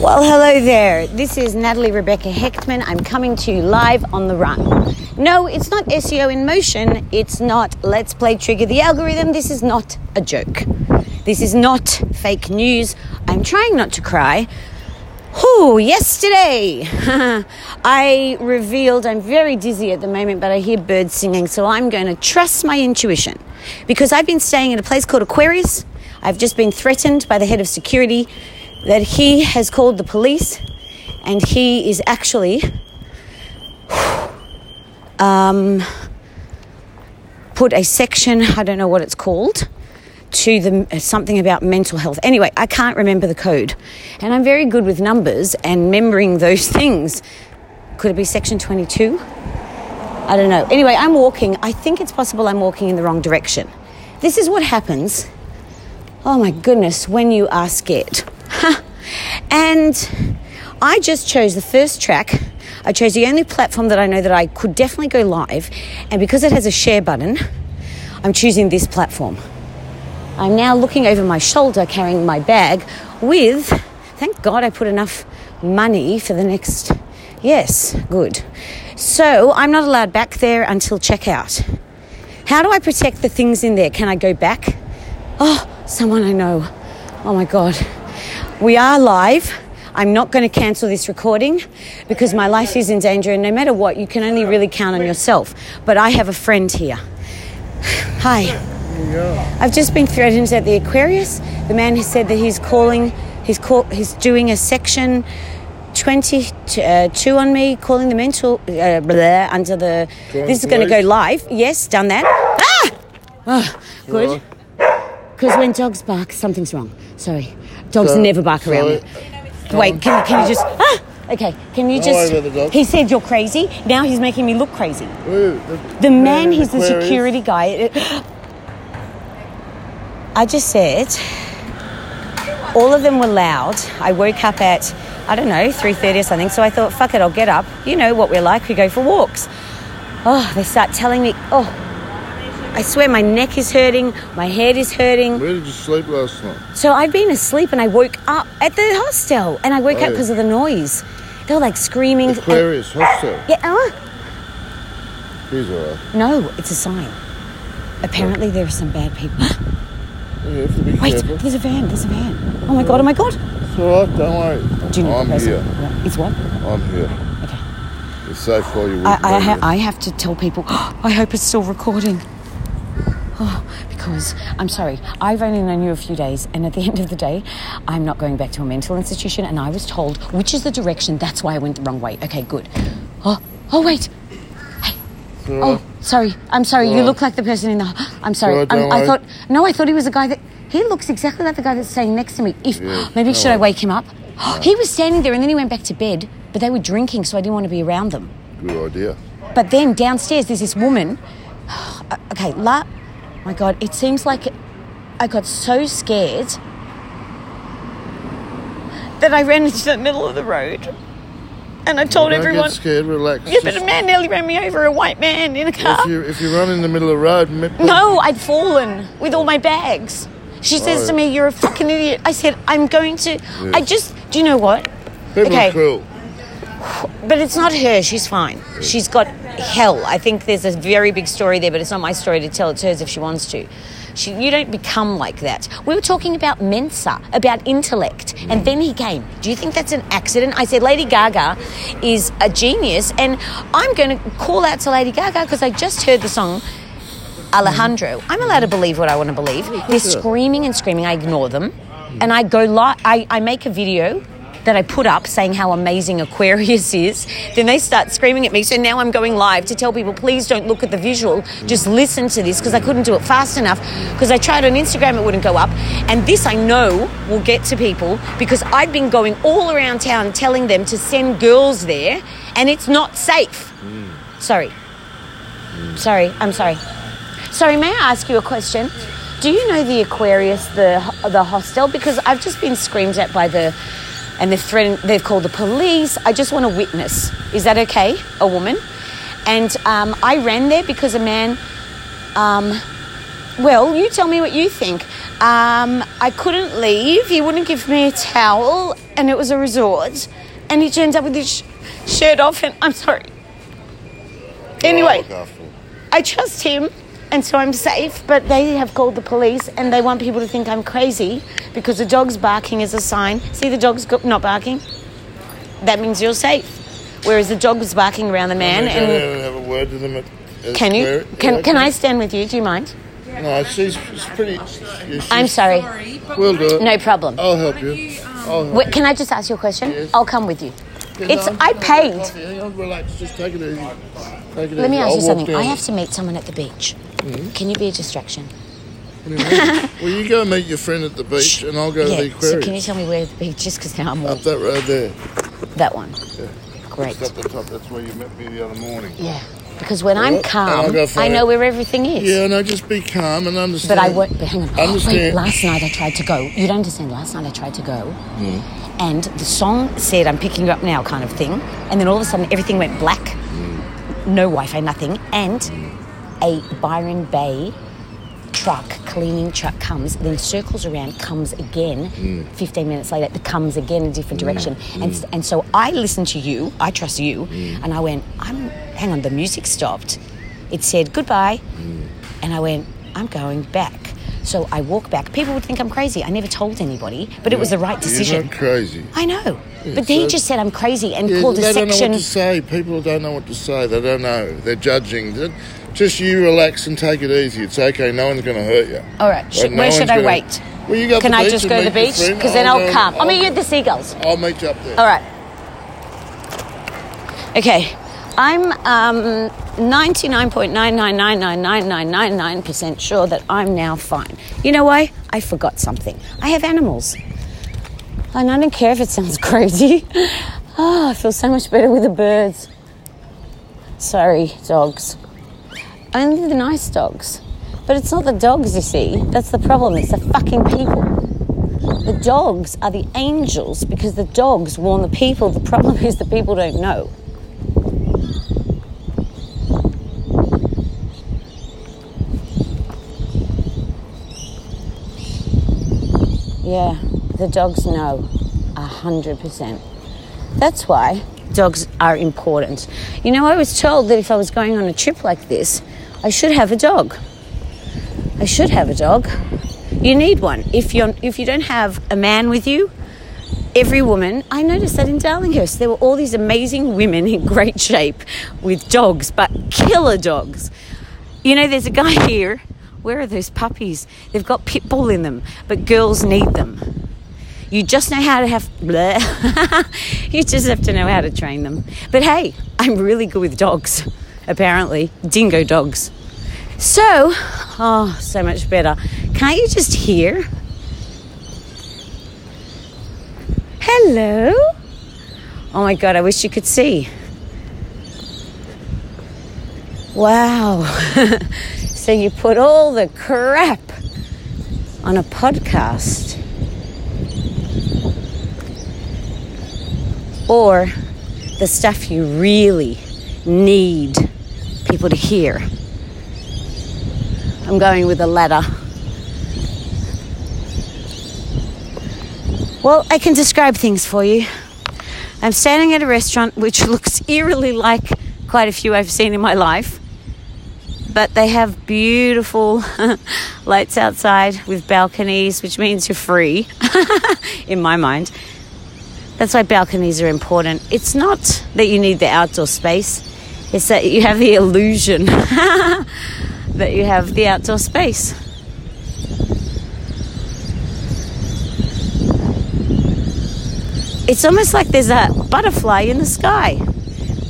Well, hello there. This is Natalie Rebecca Hechtman. I'm coming to you live on the run. No, it's not SEO in motion. It's not let's play trigger the algorithm. This is not a joke. This is not fake news. I'm trying not to cry. Whew, yesterday I revealed I'm very dizzy at the moment, but I hear birds singing, so I'm going to trust my intuition because I've been staying at a place called Aquarius. I've just been threatened by the head of security that he has called the police and he is actually um, put a section, I don't know what it's called, to the something about mental health. Anyway, I can't remember the code. And I'm very good with numbers and remembering those things. Could it be section 22? I don't know. Anyway, I'm walking. I think it's possible I'm walking in the wrong direction. This is what happens. Oh my goodness, when you are scared. And I just chose the first track. I chose the only platform that I know that I could definitely go live. And because it has a share button, I'm choosing this platform. I'm now looking over my shoulder carrying my bag with, thank God I put enough money for the next, yes, good. So I'm not allowed back there until checkout. How do I protect the things in there? Can I go back? Oh, someone I know. Oh my God. We are live. I'm not going to cancel this recording because my life is in danger, and no matter what, you can only really count on yourself. But I have a friend here. Hi. I've just been threatened at the Aquarius. The man has said that he's calling, he's call, he's doing a section 22 uh, on me, calling the mental uh, blah, under the. This is going to go live. Yes, done that. Ah! Oh, good. Because when dogs bark, something's wrong. Sorry. Dogs So- never bark around me. Wait, can, can you just. Ah! Okay, can you just. worry about the dog. He said you're crazy. Now he's making me look crazy. Ooh, The man, in he's the security guy. I just said all of them were loud. I woke up at I don't know three thirty or something. So I thought, fuck it, I'll get up. You know what we're like. We go for walks. Oh, they start telling me. Oh, I swear my neck is hurting. My head is hurting. Where did you sleep last night? So I've been asleep and I woke up at the hostel and I woke up Oh. because of the noise. They were like screaming. and- Hostel. yeah. Uh, He's alright. no, it's a sign. Apparently there are some bad people. You have to be Wait, careful. there's a van. There's a van. Oh my god! Oh my god! It's alright, don't worry. Do you know I'm here. Yeah. It's what? I'm here. Okay. It's safe for you. I, I, ha- I have to tell people. I hope it's still recording. Oh, because I'm sorry, I've only known you a few days, and at the end of the day, I'm not going back to a mental institution. And I was told which is the direction. That's why I went the wrong way. Okay, good. Oh, oh wait. It's alright. Oh, sorry. I'm sorry. You look like the person in the. I'm sorry. Don't I'm, I thought. No, I thought he was a guy that. He looks exactly like the guy that's staying next to me. If Yeah, maybe no should I wake him up? He was standing there, and then he went back to bed. But they were drinking, so I didn't want to be around them. Good idea. But then downstairs, there's this woman. Uh, okay, la. My God, it seems like I got so scared that I ran into the middle of the road, and I told Don't everyone. get scared, relax. Yeah, but a man nearly ran me over. A white man in a car. if you if you run in the middle of the road, me- No, I'd fallen with all my bags. She says Oh. to me, "You're a fucking idiot." I said, "I'm going to." I just. Do you know what? people okay. are cruel. But it's not her. She's fine. She's got hell. I think there's a very big story there, but it's not my story to tell. It's hers if she wants to. She, you don't become like that. We were talking about Mensa, about intellect, and mm. then he came. Do you think that's an accident? I said Lady Gaga is a genius, and I'm going to call out to Lady Gaga because I just heard the song Alejandro. Mm. I'm allowed to believe what I want to believe. Mm. They're screaming and screaming. I ignore them, and I go live. I, I make a video that I put up saying how amazing Aquarius is. Then they start screaming at me. So now I'm going live to tell people, please don't look at the visual. Just listen to this because I couldn't do it fast enough. Because I tried on Instagram, it wouldn't go up. And this I know will get to people because I've been going all around town telling them to send girls there, and it's not safe. Sorry. Sorry, I'm sorry. Sorry, may I ask you a question? Do you know the Aquarius, the the hostel? Because I've just been screamed at by the, and they've threatened, they've called the police. I just want to witness. Is that okay? A woman, and um, I ran there because a man. Um, well, you tell me what you think. Um, I couldn't leave. He wouldn't give me a towel, and it was a resort. And he turns up with his sh- shirt off, and I'm sorry. Anyway, I'll look after it. I trust him, and so I'm safe. But they have called the police, and they want people to think I'm crazy because the dog's barking is a sign. See, the dog's go- not barking. That means you're safe. Whereas the dog was barking around the man, Can and and have a word to them at, at can you? Can Yeah, can I stand with you? Do you mind? No, she's, she's pretty. yeah, she's- I'm sorry. Sorry, We'll do it. No problem. I'll help you. you, um, I'll help Wait, can I just ask you a question? Yes. I'll come with you. it's- No, I paid. Hang on, relax. Just take it easy. Take it Let me ask I'll you something. I have to meet someone at the beach. Can you be a distraction? well, you go meet your friend at the beach, and I'll go to the Yeah. So can you tell me where the beach is? Because now I'm Up that road there. that one. Yeah. Great. Just up the top. That's where you met me the other morning. Yeah. Because when I'm Well, I'll calm, I know it. where everything is. Yeah, And no, just be calm and understand. But I won't. But hang on. Wait, Understand. last night I tried to go. You don't understand. Last night I tried to go, Mm. and the song said "I'm picking you up now" kind of thing, and then all of a sudden everything went black. Mm. No Wi-Fi, nothing, and a Byron Bay truck, cleaning truck comes, then circles around, comes again. Mm. 15 minutes later, it comes again in a different direction. And, s- and so I listened to you, I trust you, Mm. and I went, I'm, hang on, the music stopped. It said goodbye. Mm. And I went, I'm going back. So I walk back. People would think I'm crazy. I never told anybody, but it was the right You're decision. not crazy. I know. but he so- just said I'm crazy and Yeah, called a they don't know what to say. People don't know what to say. They don't know. They're judging. Ju- Just you relax and take it easy. It's okay. No one's going to hurt you. All right, sh- no where should I gonna- wait? Well, you go Can the I just go to the beach? Because then I'll go- come. I'll meet you at the seagulls. I'll meet you up there. All right. Okay. I'm um, 99.9999999% sure that I'm now fine. You know why? I forgot something. I have animals. And I don't care if it sounds crazy. Oh, I feel so much better with the birds. Sorry, dogs. Only the nice dogs. But it's not the dogs, you see. That's the problem. It's the fucking people. The dogs are the angels because the dogs warn the people. The problem is the people don't know. Yeah, the dogs know a hundred percent. That's why dogs are important. You know, I was told that if I was going on a trip like this, I should have a dog. I should have a dog. You need one. If you're if you don't have a man with you, every woman I noticed that in Darlinghurst there were all these amazing women in great shape with dogs, but killer dogs. You know, there's a guy here. Where are those puppies? They've got pit bull in them, but girls need them. You just know how to have. Bleh. you just have to know how to train them. But hey, I'm really good with dogs, apparently. Dingo dogs. So, oh, so much better. Can't you just hear? Hello? Oh my god, I wish you could see. Wow. so you put all the crap on a podcast. Or the stuff you really need people to hear. I'm going with a latter. Well, I can describe things for you. I'm standing at a restaurant which looks eerily like quite a few I've seen in my life. But they have beautiful lights outside with balconies, which means you're free, in my mind. That's why balconies are important. It's not that you need the outdoor space, it's that you have the illusion that you have the outdoor space. It's almost like there's a butterfly in the sky.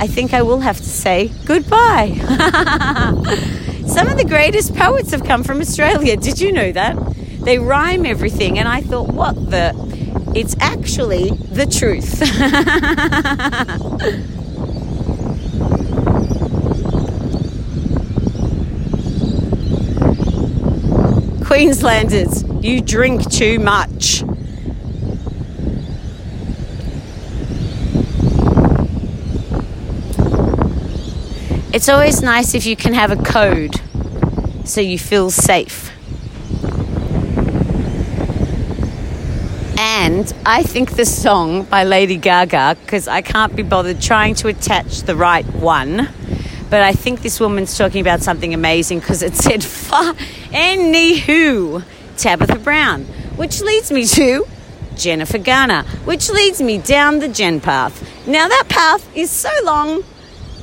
I think I will have to say goodbye. Some of the greatest poets have come from Australia. Did you know that? They rhyme everything, and I thought, what the? It's actually the truth. Queenslanders, you drink too much. It's always nice if you can have a code so you feel safe. And I think the song by Lady Gaga, because I can't be bothered trying to attach the right one, but I think this woman's talking about something amazing because it said, anywho, Tabitha Brown, which leads me to Jennifer Garner, which leads me down the Jen path. Now, that path is so long,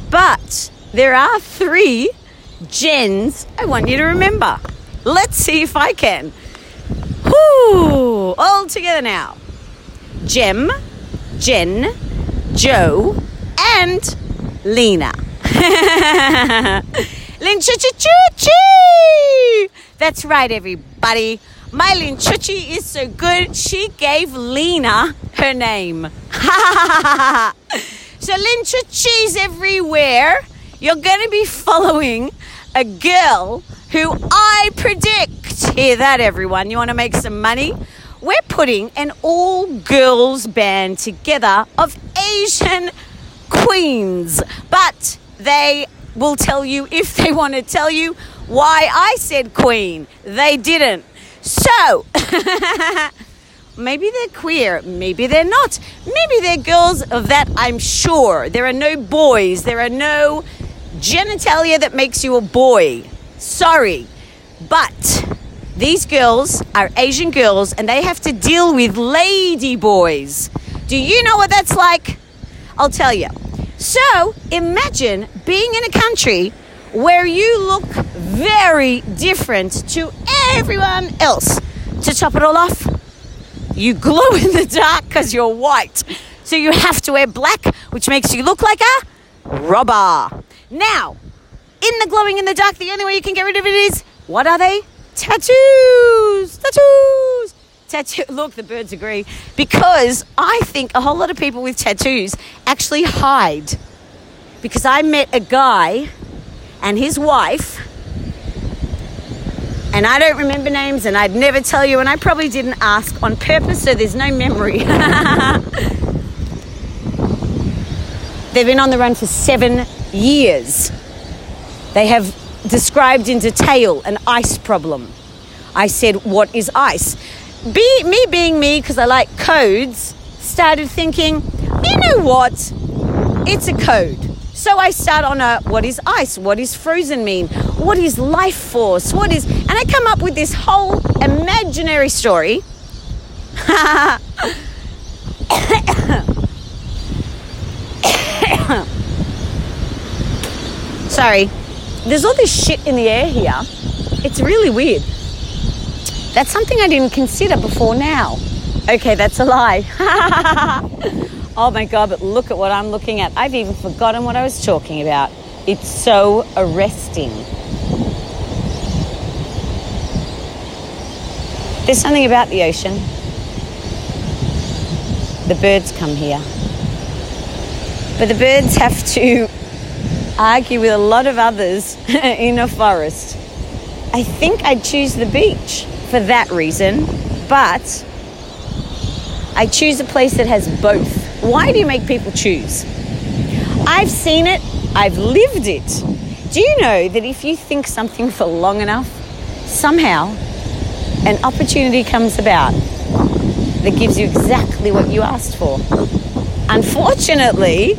but there are three Jens I want you to remember. Let's see if I can. Whoo! All together now. Jem, Jen, Joe, and Lena. Lin That's right, everybody. My Lin Chuchi is so good, she gave Lena her name. so Lin Chuchi's everywhere. You're going to be following a girl who I predict. Hear that, everyone? You want to make some money? We're putting an all girls band together of Asian queens, but they will tell you if they want to tell you why I said queen. They didn't. So, maybe they're queer, maybe they're not. Maybe they're girls of that, I'm sure. There are no boys, there are no genitalia that makes you a boy. Sorry. But these girls are Asian girls and they have to deal with lady boys. Do you know what that's like? I'll tell you. So imagine being in a country where you look very different to everyone else. To top it all off, you glow in the dark because you're white. So you have to wear black, which makes you look like a robber. Now, in the glowing in the dark, the only way you can get rid of it is what are they? Tattoos! Tattoos! Tattoo. Look, the birds agree. Because I think a whole lot of people with tattoos actually hide. Because I met a guy and his wife, and I don't remember names, and I'd never tell you, and I probably didn't ask on purpose, so there's no memory. They've been on the run for seven years. They have described in detail an ice problem. I said, What is ice? Be, me being me, because I like codes, started thinking, You know what? It's a code. So I start on a what is ice? What is frozen mean? What is life force? What is. And I come up with this whole imaginary story. Sorry. There's all this shit in the air here. It's really weird. That's something I didn't consider before now. Okay, that's a lie. oh my god, but look at what I'm looking at. I've even forgotten what I was talking about. It's so arresting. There's something about the ocean. The birds come here. But the birds have to argue with a lot of others in a forest. I think I'd choose the beach for that reason, but I choose a place that has both. Why do you make people choose? I've seen it, I've lived it. Do you know that if you think something for long enough, somehow an opportunity comes about that gives you exactly what you asked for? Unfortunately,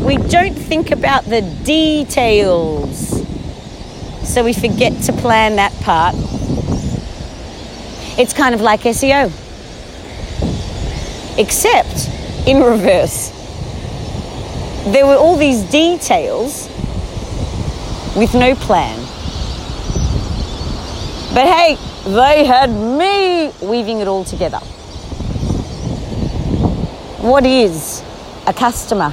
we don't think about the details. So we forget to plan that part. It's kind of like SEO, except in reverse. There were all these details with no plan. But hey, they had me weaving it all together. What is a customer?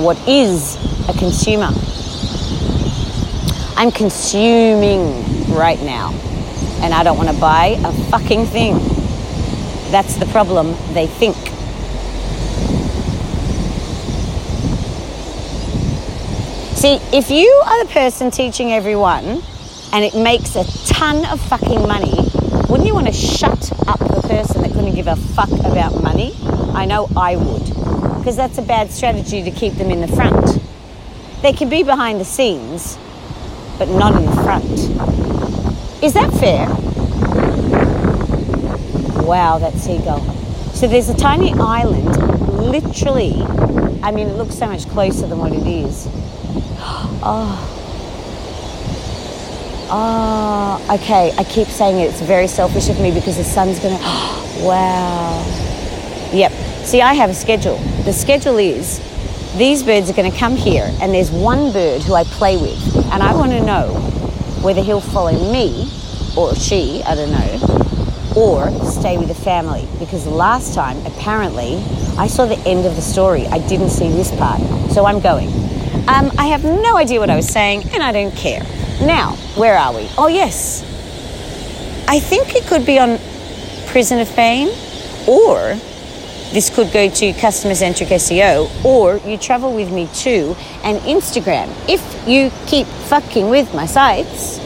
what is a consumer. I'm consuming right now, and I don't want to buy a fucking thing. That's the problem, they think. See, if you are the person teaching everyone and it makes a ton of fucking money, wouldn't you want to shut up the person that couldn't give a fuck about money? I know I would because that's a bad strategy to keep them in the front. They can be behind the scenes, but not in the front. Is that fair? Wow, that seagull. So there's a tiny island, literally. I mean, it looks so much closer than what it is. Oh. Oh, okay. I keep saying it. It's very selfish of me because the sun's going to. Oh, Wow. Yep. See, I have a schedule. The schedule is these birds are going to come here, and there's one bird who I play with, and I want to know whether he'll follow me or she, I don't know, or stay with the family. Because last time, apparently, I saw the end of the story. I didn't see this part, so I'm going. Um, I have no idea what I was saying, and I don't care. Now, where are we? Oh, yes. I think it could be on Prison of Fame, or this could go to customer centric SEO, or you travel with me to an Instagram. If you keep fucking with my sites,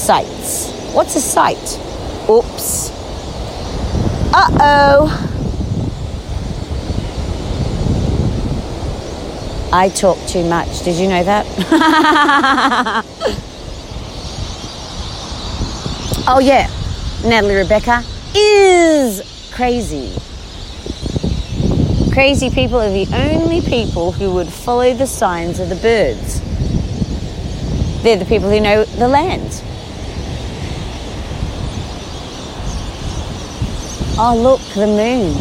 sites. What's a site? Oops. Uh oh. I talk too much. Did you know that? oh, yeah. Natalie Rebecca is crazy. Crazy people are the only people who would follow the signs of the birds. They're the people who know the land. Oh, look, the moon.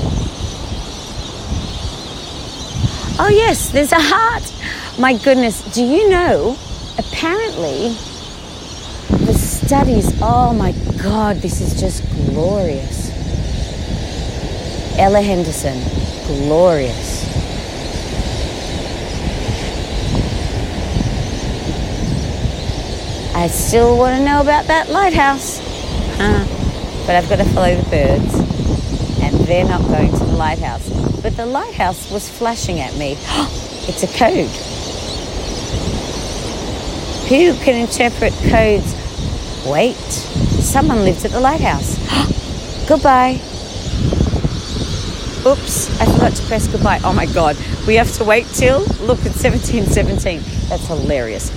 Oh, yes, there's a heart. My goodness, do you know? Apparently, the studies, oh my God, this is just glorious. Ella Henderson, glorious. I still want to know about that lighthouse. Huh. But I've got to follow the birds. And they're not going to the lighthouse. But the lighthouse was flashing at me. it's a code. Who can interpret codes? Wait, someone lives at the lighthouse. Goodbye. Oops, I forgot to press goodbye. Oh my god, we have to wait till look at 1717. That's hilarious.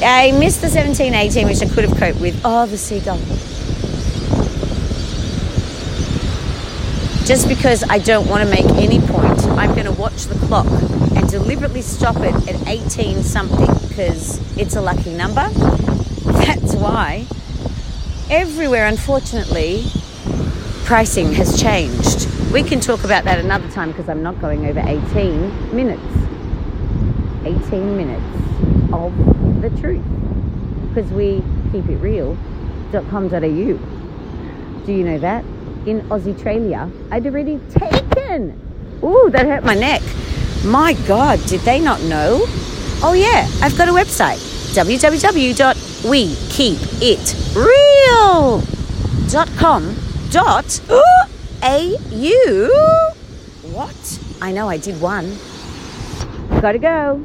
I missed the 1718, which I could have coped with. Oh, the seagull. Just because I don't want to make any point, I'm going to watch the clock and deliberately stop it at 18 something because it's a lucky number. That's why everywhere, unfortunately, pricing has changed. We can talk about that another time because I'm not going over 18 minutes. 18 minutes of the truth because we keep it real.com.au. Do you know that? In Australia, I'd already taken. Ooh, that hurt my neck. My God, did they not know? Oh, yeah, I've got a website www.wekeepitreal.com dot au. What? I know I did one. Gotta go.